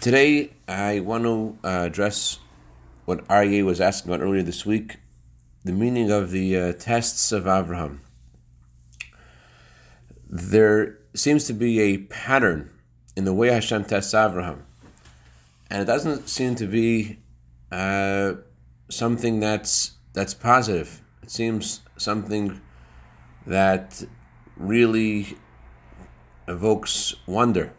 Today, I want to uh, address what Aryeh was asking about earlier this week the meaning of the uh, tests of Abraham. There seems to be a pattern in the way Hashem tests Abraham, and it doesn't seem to be uh, something that's that's positive. It seems something that really evokes wonder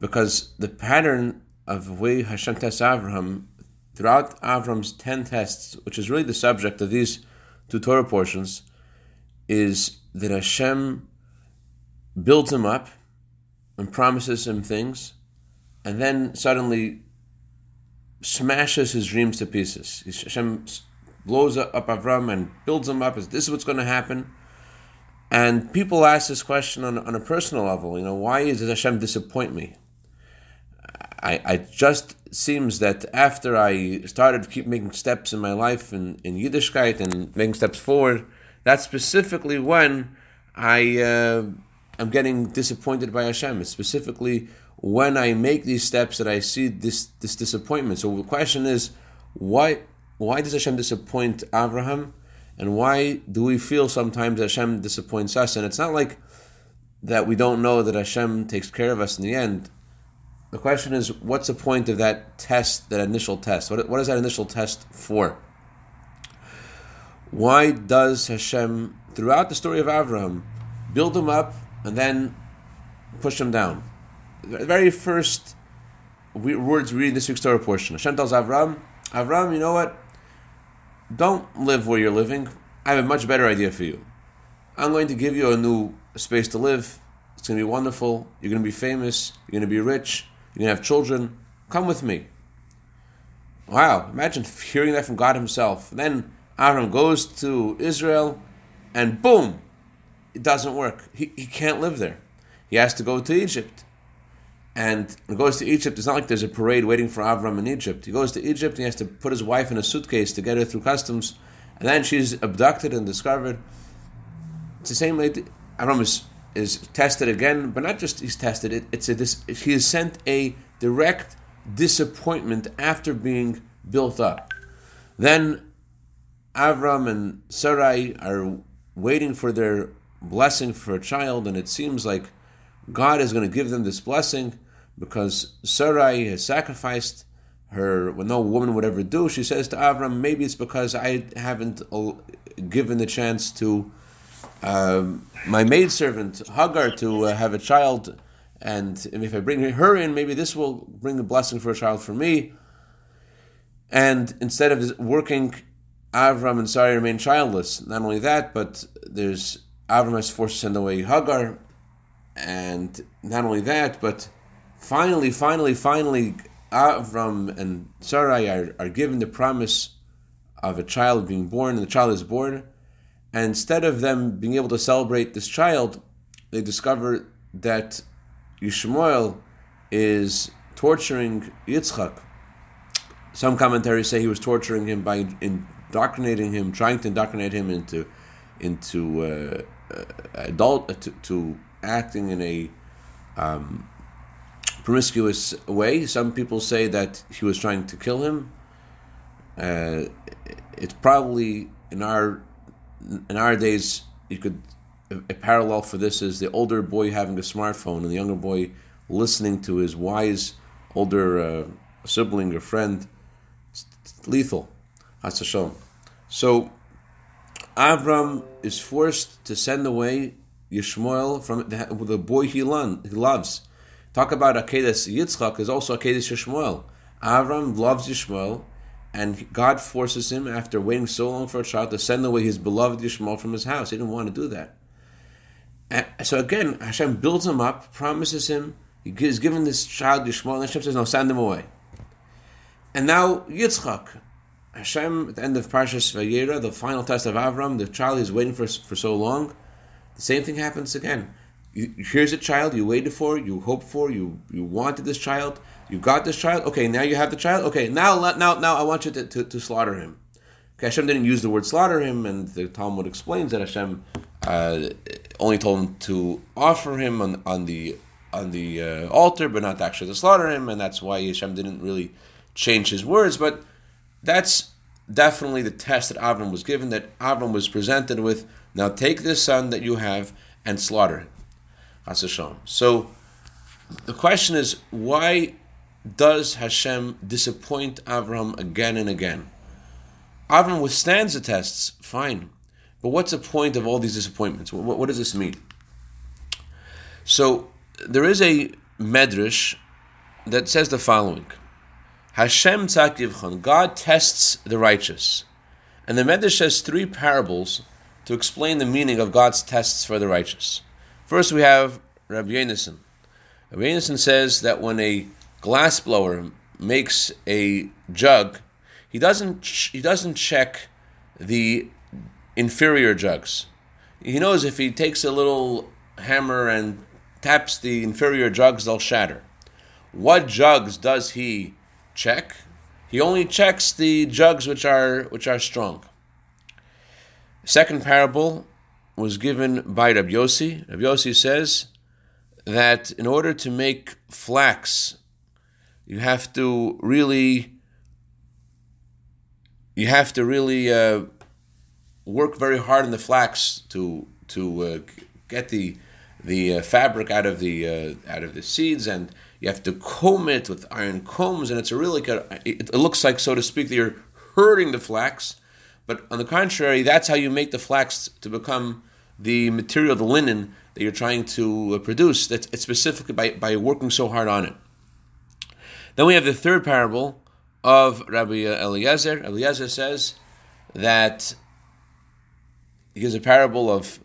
because the pattern of way Hashem tests Avraham throughout Avram's ten tests, which is really the subject of these two Torah portions, is that Hashem builds him up and promises him things, and then suddenly smashes his dreams to pieces. Hashem blows up Avram and builds him up as this is what's going to happen. And people ask this question on, on a personal level, you know, why does Hashem disappoint me? I, I just seems that after I started to keep making steps in my life in, in Yiddishkeit and making steps forward, that's specifically when I uh, am getting disappointed by Hashem. It's specifically when I make these steps that I see this this disappointment. So the question is, why why does Hashem disappoint Abraham, and why do we feel sometimes Hashem disappoints us? And it's not like that we don't know that Hashem takes care of us in the end. The question is, what's the point of that test, that initial test? What, what is that initial test for? Why does Hashem, throughout the story of Abraham, build him up and then push him down? The very first words we read in this week's Torah portion. Hashem tells Avram, Avram, you know what? Don't live where you're living. I have a much better idea for you. I'm going to give you a new space to live. It's going to be wonderful. You're going to be famous. You're going to be rich. To have children. Come with me. Wow, imagine hearing that from God Himself. then Avram goes to Israel, and boom, it doesn't work. He, he can't live there. He has to go to Egypt. And he goes to Egypt, it's not like there's a parade waiting for Avram in Egypt. He goes to Egypt and he has to put his wife in a suitcase to get her through customs. And then she's abducted and discovered. It's the same way Avram is is tested again, but not just he's tested. It, it's a he is sent a direct disappointment after being built up. Then Avram and Sarai are waiting for their blessing for a child, and it seems like God is going to give them this blessing because Sarai has sacrificed her what no woman would ever do. She says to Avram, maybe it's because I haven't given the chance to um, my maidservant Hagar to uh, have a child, and if I bring her in, maybe this will bring a blessing for a child for me. And instead of working, Avram and Sarai remain childless. Not only that, but there's Avram is forced to send away Hagar, and not only that, but finally, finally, finally, Avram and Sarai are, are given the promise of a child being born, and the child is born and instead of them being able to celebrate this child, they discover that Yishmael is torturing Yitzchak. Some commentaries say he was torturing him by indoctrinating him, trying to indoctrinate him into into uh, uh, adult uh, to, to, acting in a um, promiscuous way. Some people say that he was trying to kill him. Uh, it's probably in our in our days, you could a parallel for this is the older boy having a smartphone and the younger boy listening to his wise older uh, sibling or friend. It's, lethal. Hashem. So Avram is forced to send away Yishmael from the, the boy he, he loves. Talk about Akedah Yitzchak is also Akedah Yishmael. Avram loves Yishmael and God forces him, after waiting so long for a child, to send away his beloved Yishmael from his house. He didn't want to do that. And so again, Hashem builds him up, promises him, he is given this child Yishmael, and Hashem says, no, send him away. And now Yitzchak, Hashem, at the end of Parshas Vayera, the final test of Avram, the child he's waiting for for so long, the same thing happens again. You, here's a child you waited for, you hoped for, you, you wanted this child, you got this child. Okay, now you have the child. Okay, now now now I want you to, to, to slaughter him. Okay, Hashem didn't use the word slaughter him, and the Talmud explains that Hashem uh, only told him to offer him on, on the on the uh, altar, but not actually to slaughter him, and that's why Hashem didn't really change his words. But that's definitely the test that Avram was given, that Avram was presented with. Now take this son that you have and slaughter him. So the question is, why does Hashem disappoint Avram again and again? Avram withstands the tests, fine. But what's the point of all these disappointments? What, what does this mean? So there is a medrash that says the following: Hashem tzak God tests the righteous, and the medrash has three parables to explain the meaning of God's tests for the righteous. First, we have Rabbi Yonason. Rabbi Yonason says that when a glass blower makes a jug, he doesn't he doesn't check the inferior jugs. He knows if he takes a little hammer and taps the inferior jugs, they'll shatter. What jugs does he check? He only checks the jugs which are which are strong. Second parable was given by Rabbi Yossi. Rabbi Yossi says that in order to make flax, you have to really you have to really uh, work very hard in the flax to to uh, get the the uh, fabric out of the uh, out of the seeds, and you have to comb it with iron combs, and it's a really good. It, looks like, so to speak, that you're hurting the flax, but on the contrary, that's how you make the flax to become the material, the linen that you're trying to uh, produce. That's it's specifically by by working so hard on it. Then we have the third parable of Rabbi Eliezer. Eliezer says that he gives a parable of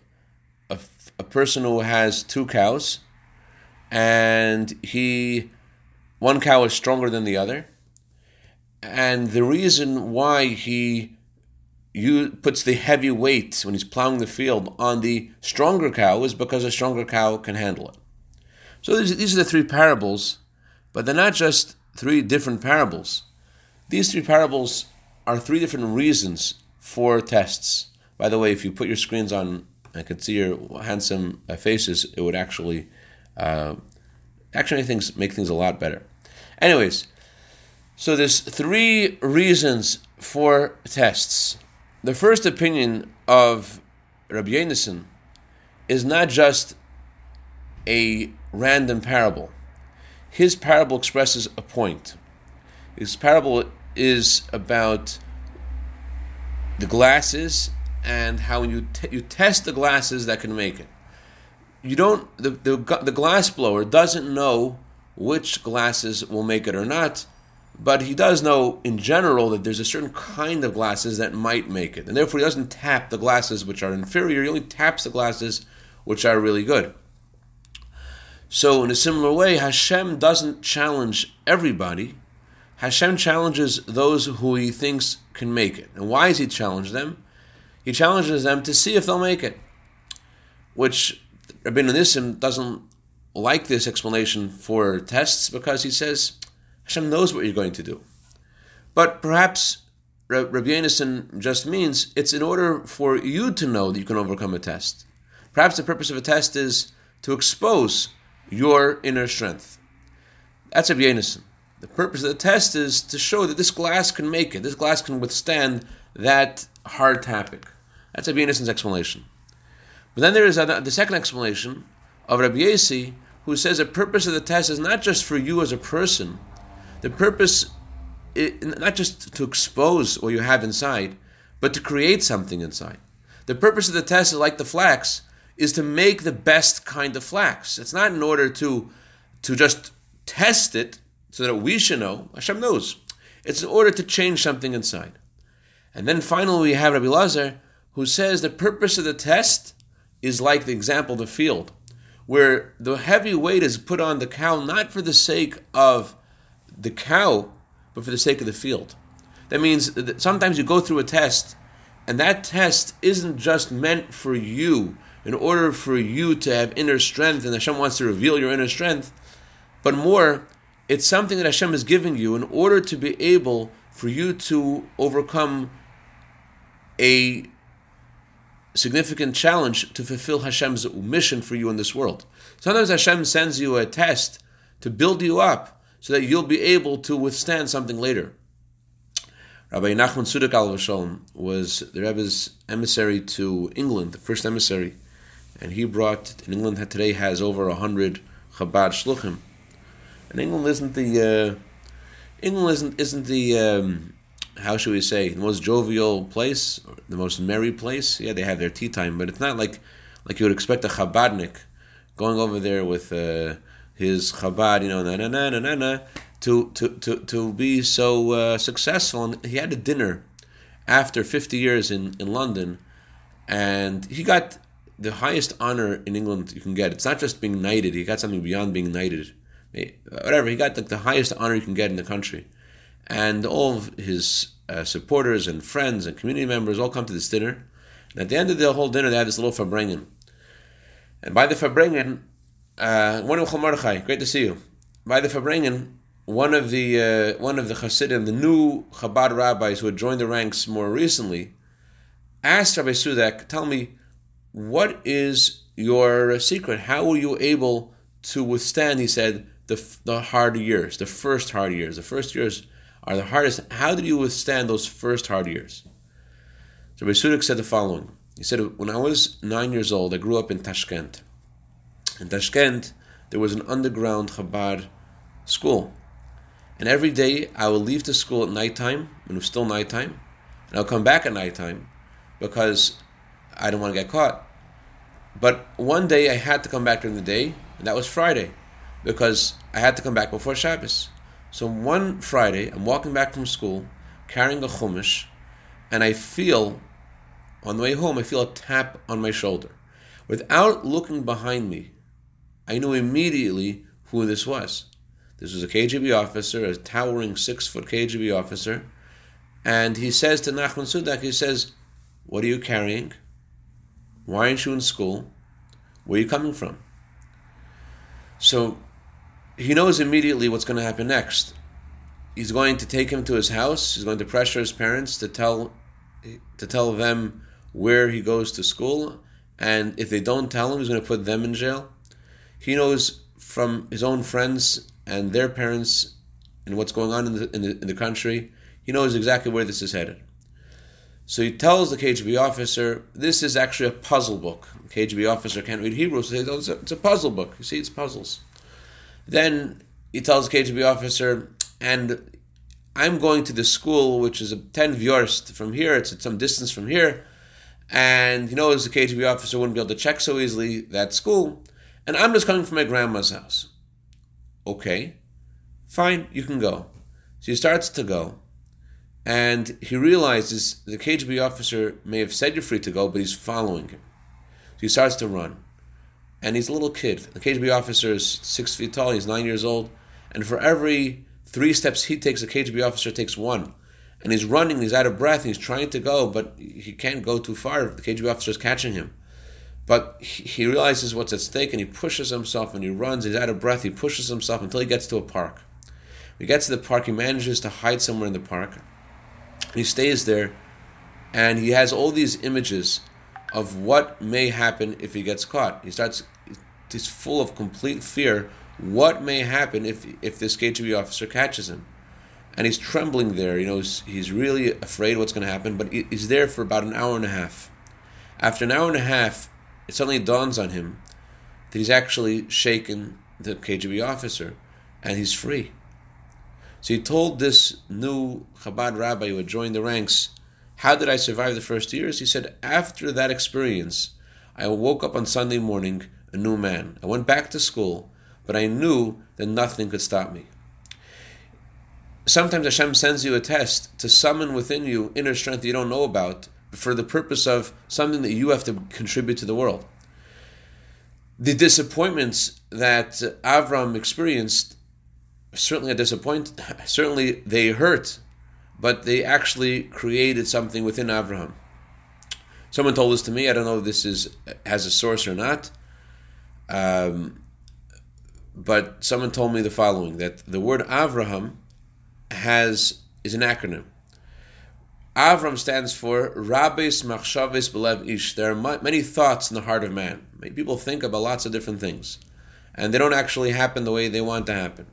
a person who has two cows, and he one cow is stronger than the other, and the reason why he you puts the heavy weight when he's plowing the field on the stronger cow is because a stronger cow can handle it. So these, these are the three parables, but they're not just three different parables. These three parables are three different reasons for tests. By the way, if you put your screens on I could see your handsome faces, it would actually, uh, actually things make things a lot better. Anyways, so there's three reasons for tests. The first opinion of Rabbi Yonason is not just a random parable. His parable expresses a point. His parable is about the glasses and how you t- you test the glasses that can make it. You don't the, the the glass blower doesn't know which glasses will make it or not, but he does know in general that there's a certain kind of glasses that might make it, and therefore he doesn't tap the glasses which are inferior. He only taps the glasses which are really good. So in a similar way, Hashem doesn't challenge everybody. Hashem challenges those who he thinks can make it. And why does he challenge them? he challenges them to see if they'll make it. Which Rabbi Nissim doesn't like this explanation for tests because he says Hashem knows what you're going to do. But perhaps Rabbi Yonason just means it's in order for you to know that you can overcome a test. Perhaps the purpose of a test is to expose your inner strength. That's a Yonason. The purpose of the test is to show that this glass can make it. This glass can withstand that hard tapping. That's Rabbi Yonasan's explanation. But then there is the second explanation of Rabbi who says the purpose of the test is not just for you as a person. The purpose, is not just to expose what you have inside, but to create something inside. The purpose of the test is like the flax, is to make the best kind of flax. It's not in order to, to just test it so that we should know. Hashem knows. It's in order to change something inside. And then finally we have Rabbi Lazar, who says the purpose of the test is like the example of the field, where the heavy weight is put on the cow not for the sake of the cow, but for the sake of the field. That means that sometimes you go through a test, and that test isn't just meant for you, in order for you to have inner strength, and Hashem wants to reveal your inner strength, but more, it's something that Hashem is giving you in order to be able for you to overcome a significant challenge to fulfill Hashem's mission for you in this world. Sometimes Hashem sends you a test to build you up so that you'll be able to withstand something later. Rabbi Nachman Sudak al was the Rebbe's emissary to England, the first emissary, and he brought, England today has over hundred Chabad Shluchim. And England isn't the, uh, England isn't, isn't the, um, how should we say, the most jovial place, the most merry place. Yeah, they have their tea time, but it's not like, like you would expect a Chabadnik going over there with, uh, his Chabad, you know, na na na na na na, to to to to be so uh, successful. And he had a dinner after 50 years in in London, and he got the highest honor in England you can get. It's not just being knighted; he got something beyond being knighted. Whatever he got, like the highest honor you can get in the country, and all of his uh, supporters and friends and community members all come to this dinner. And at the end of the whole dinner, they have this little farbrengen. And by the farbrengen, uh, one of Mordechai, great to see you. By the Farbrengen, one of the uh, one of the Hasidim, the new Chabad rabbis who had joined the ranks more recently, asked Rabbi Sudak, "Tell me, what is your secret? How were you able to withstand?" He said, "the the hard years, the first hard years. The first years are the hardest. How did you withstand those first hard years?" So Rabbi said the following. He said, "When I was nine years old, I grew up in Tashkent." In Tashkent, there was an underground Chabad school. And every day I would leave the school at nighttime, when it was still nighttime, and I'll come back at nighttime because I didn't want to get caught. But one day I had to come back during the day, and that was Friday, because I had to come back before Shabbos. So one Friday, I'm walking back from school, carrying a chumash, and I feel, on the way home, I feel a tap on my shoulder. Without looking behind me, I knew immediately who this was. This was a KGB officer, a towering six foot KGB officer. And he says to Nachman Sudak, he says, What are you carrying? Why aren't you in school? Where are you coming from? So he knows immediately what's going to happen next. He's going to take him to his house. He's going to pressure his parents to tell to tell them where he goes to school, and if they don't tell him, he's going to put them in jail. He knows from his own friends and their parents and what's going on in the, in the, in the country. He knows exactly where this is headed. So he tells the KGB officer, this is actually a puzzle book. The KGB officer can't read Hebrew, so he says, oh, it's a puzzle book. You see, it's puzzles. Then he tells the KGB officer, and I'm going to the school, which is a 10 vyorst from here, it's at some distance from here, and he knows the KGB officer wouldn't be able to check so easily that school and I'm just coming from my grandma's house. Okay, fine, you can go. So he starts to go, and he realizes the KGB officer may have said you're free to go, but he's following him. So he starts to run, and he's a little kid. The KGB officer is six feet tall, he's nine years old, and for every three steps he takes, the KGB officer takes one. And he's running, he's out of breath, he's trying to go, but he can't go too far. The KGB officer is catching him. But he realizes what's at stake and he pushes himself and he runs, he's out of breath, he pushes himself until he gets to a park. When he gets to the park, he manages to hide somewhere in the park. He stays there and he has all these images of what may happen if he gets caught. He starts, he's full of complete fear. What may happen if, if this KGB officer catches him? And he's trembling there, you know, he's, he's really afraid what's going to happen, but he's there for about an hour and a half. After an hour and a half, it suddenly dawns on him that he's actually shaken the KGB officer and he's free. So he told this new Chabad rabbi who had joined the ranks, How did I survive the first years? He said, After that experience, I woke up on Sunday morning a new man. I went back to school, but I knew that nothing could stop me. Sometimes Hashem sends you a test to summon within you inner strength you don't know about for the purpose of something that you have to contribute to the world. The disappointments that Avram experienced certainly a disappoint. Certainly they hurt, but they actually created something within Avraham. Someone told this to me. I don't know if this is has a source or not. Um, but someone told me the following: that the word Avraham has is an acronym. Avram stands for Rabbis Machshavis Belev Ish. There are many thoughts in the heart of man. People think about lots of different things, and they don't actually happen the way they want to happen.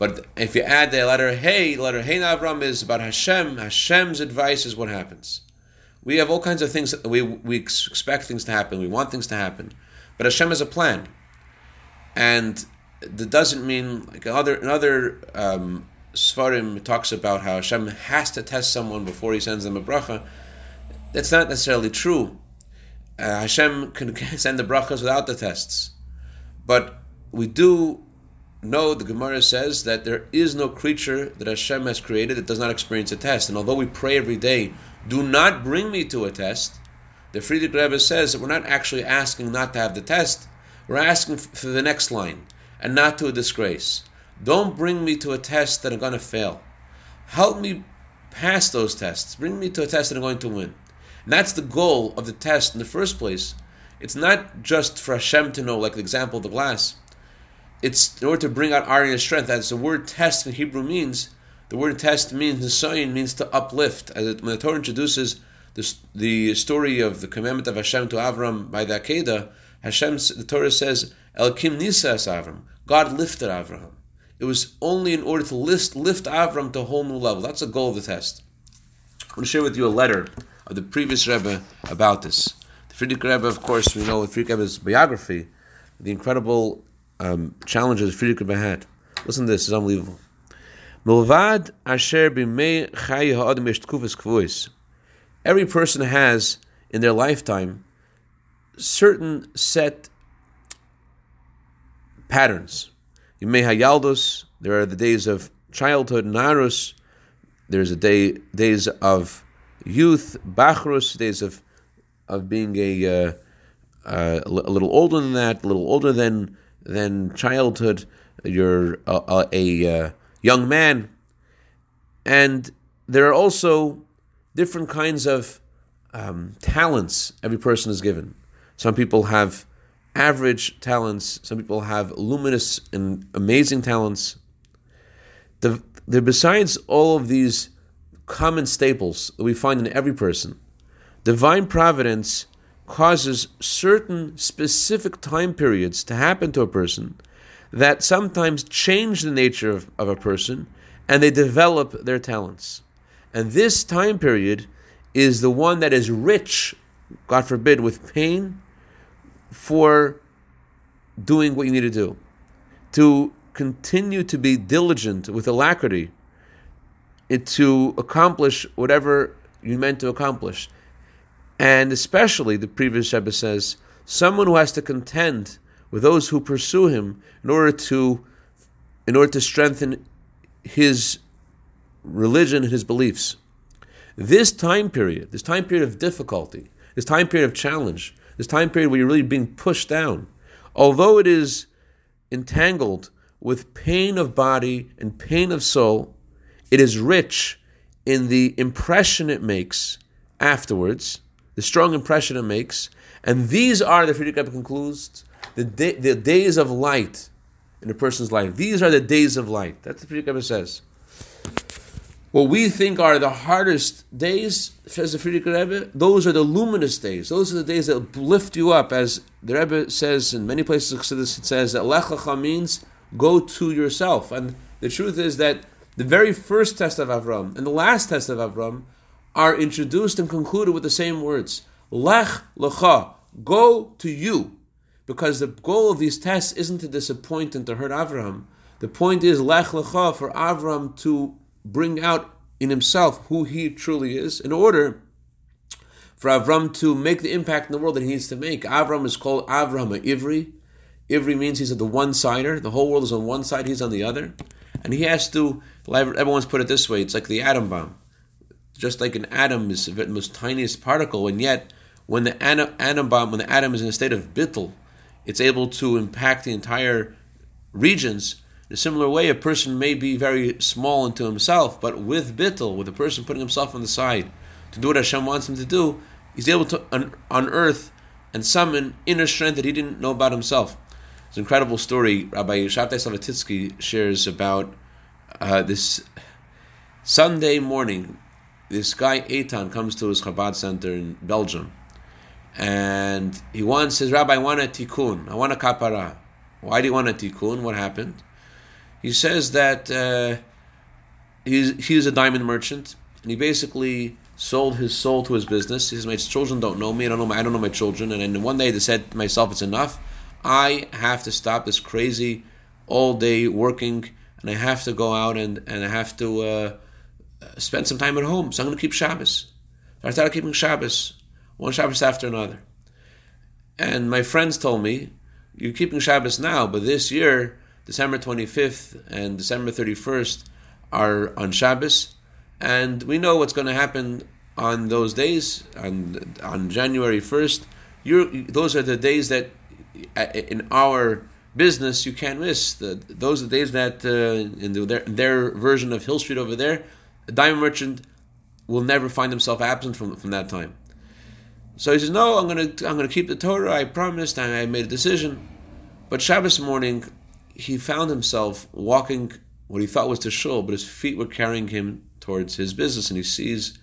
But if you add the letter Hey, letter Hey Avram is about Hashem. Hashem's advice is what happens. We have all kinds of things. We we expect things to happen. We want things to happen, but Hashem has a plan, and that doesn't mean like another another um, Svarim talks about how Hashem has to test someone before He sends them a bracha. That's not necessarily true. Uh, Hashem can send the brachas without the tests, but we do know the Gemara says that there is no creature that Hashem has created that does not experience a test. And although we pray every day, do not bring me to a test, the Frierdiker Rebbe says that we're not actually asking not to have the test. We're asking for the next line and not to a disgrace. Don't bring me to a test that I'm going to fail. Help me pass those tests. Bring me to a test that I'm going to win. And that's the goal of the test in the first place. It's not just for Hashem to know, like the example of the glass. It's in order to bring out Aryeh's strength. As the word test in Hebrew means, the word test means, Nisayon means to uplift. As it, when the Torah introduces the, the story of the commandment of Hashem to Avram by the Akedah, Hashem, the Torah says, Elokim Nisas Avram. God lifted Avram. It was only in order to lift, lift Avram to a whole new level. That's the goal of the test. I want to share with you a letter of the previous Rebbe about this. The Frierdiker Rebbe, of course, we know the Frierdiker Rebbe's biography, the incredible um, challenges Frierdiker Rebbe had. Listen to this, it's unbelievable. Milvad asher Every person has, in their lifetime, certain set patterns. Yimei there are the days of childhood, Narus, there's a day days of youth, Bachrus, days of of being a, uh, uh, a little older than that, a little older than than childhood. You're a, a, a uh, young man, and there are also different kinds of um, talents every person is given. Some people have average talents. Some people have luminous and amazing talents. The, the, besides all of these common staples that we find in every person, divine providence causes certain specific time periods to happen to a person that sometimes change the nature of, of a person and they develop their talents. And this time period is the one that is rich, God forbid, with pain for doing what you need to do, to continue to be diligent with alacrity to accomplish whatever you meant to accomplish. And especially, the previous Rebbe says, someone who has to contend with those who pursue him in order to, in order to strengthen his religion and his beliefs. This time period, this time period of difficulty, this time period of challenge, this time period where you're really being pushed down, although it is entangled with pain of body and pain of soul, it is rich in the impression it makes afterwards, the strong impression it makes. And these are, the Frierdiker concludes, the, day, the days of light in a person's life. These are the days of light. That's what the Frierdiker says what we think are the hardest days, says the Frierdiker Rebbe, those are the luminous days. Those are the days that lift you up. As the Rebbe says in many places, it says that Lech Lecha means go to yourself. And the truth is that the very first test of Avram and the last test of Avram are introduced and concluded with the same words. Lech Lecha, go to you. Because the goal of these tests isn't to disappoint and to hurt Avram. The point is Lech Lecha for Avram to bring out in himself who he truly is in order for Avram to make the impact in the world that he needs to make. Avram is called Avram Ivri. Ivri means he's at the one sider. The whole world is on one side, he's on the other. And he has to, everyone's put it this way, it's like the atom bomb. Just like an atom is the most tiniest particle, and yet when the atom, bomb, when the atom is in a state of bittel, it's able to impact the entire regions in a similar way, a person may be very small unto himself, but with bittel, with a person putting himself on the side to do what Hashem wants him to do, he's able to un- unearth and summon inner strength that he didn't know about himself. It's an incredible story Rabbi Shabtai Slavaticky shares about uh, this Sunday morning. This guy Eitan comes to his Chabad center in Belgium, and he wants says, rabbi. I want a tikkun. I want a kapara. Why do you want a tikkun? What happened? He says that uh, he's he's a diamond merchant, and he basically sold his soul to his business. He says, "My children don't know me. I don't know. My, I don't know my children." And then one day, they said to myself, "It's enough. I have to stop this crazy all day working, and I have to go out and and I have to." Uh, spend some time at home. So I'm going to keep Shabbos. So I started keeping Shabbos, one Shabbos after another. And my friends told me, you're keeping Shabbos now, but this year, December 25th and December 31st are on Shabbos. And we know what's going to happen on those days, on, on January 1st. You're, those are the days that in our business you can't miss. The, those are the days that uh, in, the, their, their version of Hill Street over there, a diamond merchant will never find himself absent from, from that time. So he says, "No, I'm gonna I'm gonna keep the Torah. I promised. And I made a decision." But Shabbos morning, he found himself walking what he thought was to shul, but his feet were carrying him towards his business, and he sees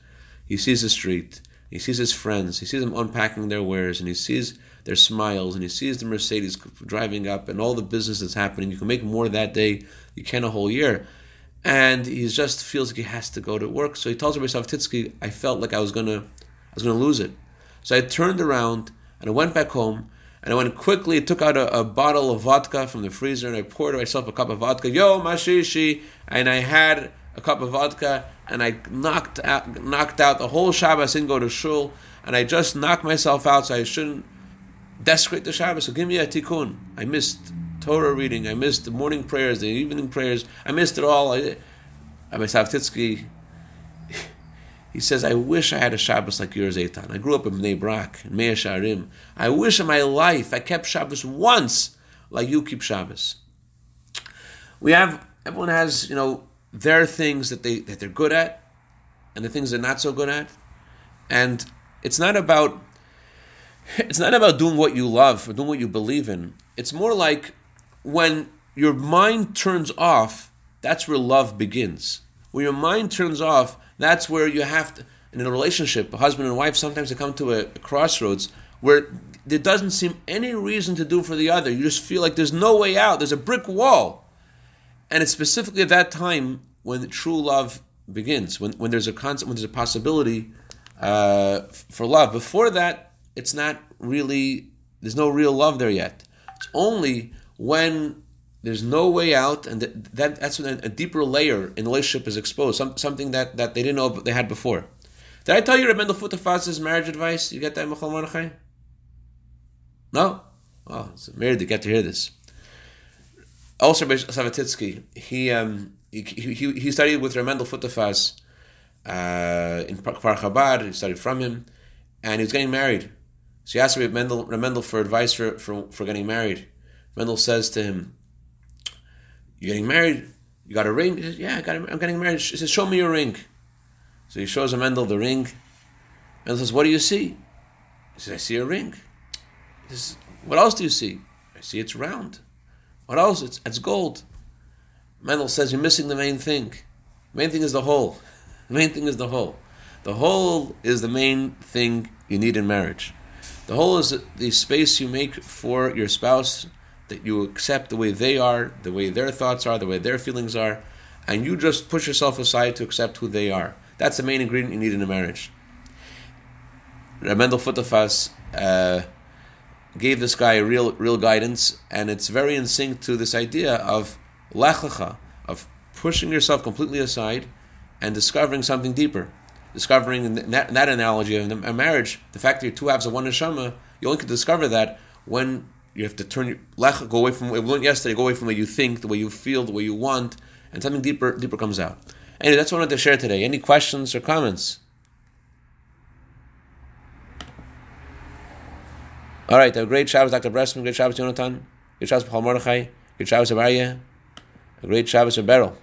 he sees the street, he sees his friends, he sees them unpacking their wares, and he sees their smiles, and he sees the Mercedes driving up, and all the business that's happening. You can make more that day you can a whole year and he just feels like he has to go to work. So he tells Rabbi Slavaticky, I felt like I was gonna, I was gonna lose it. So I turned around and I went back home and I went quickly, took out a, a, bottle of vodka from the freezer and I poured myself a cup of vodka. Yo, mashishi, and I had a cup of vodka and I knocked out, knocked out the whole Shabbos. didn't go to shul and I just knocked myself out so I shouldn't desecrate the Shabbos. So give me a tikkun. I missed Torah reading. I missed the morning prayers, the evening prayers. I missed it all. I, Rabbi Slavaticky, he says, I wish I had a Shabbos like yours, Eitan. I grew up in Bnei Brak, in Mea Sharim. I wish in my life I kept Shabbos once like you keep Shabbos. We have, everyone has, you know, their things that, they, that they're good at and the things they're not so good at. And it's not about it's not about doing what you love or doing what you believe in. It's more like when your mind turns off, that's where love begins. When your mind turns off, that's where you have to, in a relationship, a husband and wife, sometimes they come to a, a crossroads where there doesn't seem any reason to do for the other. You just feel like there's no way out, there's a brick wall. And it's specifically at that time when true love begins, when, when there's a concept, when there's a possibility uh, for love. Before that, it's not really, there's no real love there yet. It's only when there's no way out, and that, that that's when a deeper layer in the relationship is exposed, some, something that, that they didn't know they had before. Did I tell you Rabbi Mendel marriage advice? You get that, Michal Mordechai? No? Oh, it's weird to get to hear this. Also, Rabbi Slavaticky, he, um, he, he, he studied with Ramendel Futerfas uh, in Kfar Chabad, he studied from him, and he was getting married. So he asked Rabbi Mendel, Mendel for advice for, for, for getting married. Mendel says to him, "You're getting married? You got a ring?" He says, "Yeah, I got. A, I'm getting married." He says, "Show me your ring." So he shows Mendel the ring. Mendel says, "What do you see?" He says, "I see a ring." He says, "What else do you see?" I see it's round. What else? It's it's gold. Mendel says, "You're missing the main thing. The main thing is the whole. The main thing is the whole. The whole is the main thing you need in marriage. The whole is the space you make for your spouse that you accept the way they are, the way their thoughts are, the way their feelings are, and you just push yourself aside to accept who they are. That's the main ingredient you need in a marriage. Ramendel Futerfas uh, gave this guy real, real guidance, and it's very in sync to this idea of Lech Lecha, of pushing yourself completely aside and discovering something deeper. Discovering in that, in that analogy of a marriage, the fact that you're two halves of one neshama, you only can discover that when you have to turn your lech, go away from we learned yesterday, go away from the way you think, the way you feel, the way you want, and something deeper deeper comes out. Anyway, that's what I wanted to share today. Any questions or comments? All right, have a great Shabbos, Dr. Bressman, great Shabbos, Jonathan, great Shabbos, Paul Mordechai, great Shabbos, Avarya, a great Shabbos, Beryl.